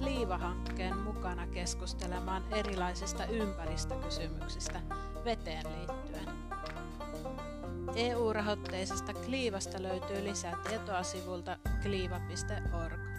Liiva-hankkeen mukana keskustelemaan erilaisista ympäristökysymyksistä veteen liittyen. EU-rahoitteisesta Kliivasta löytyy lisää tietoa sivulta kliiva.org.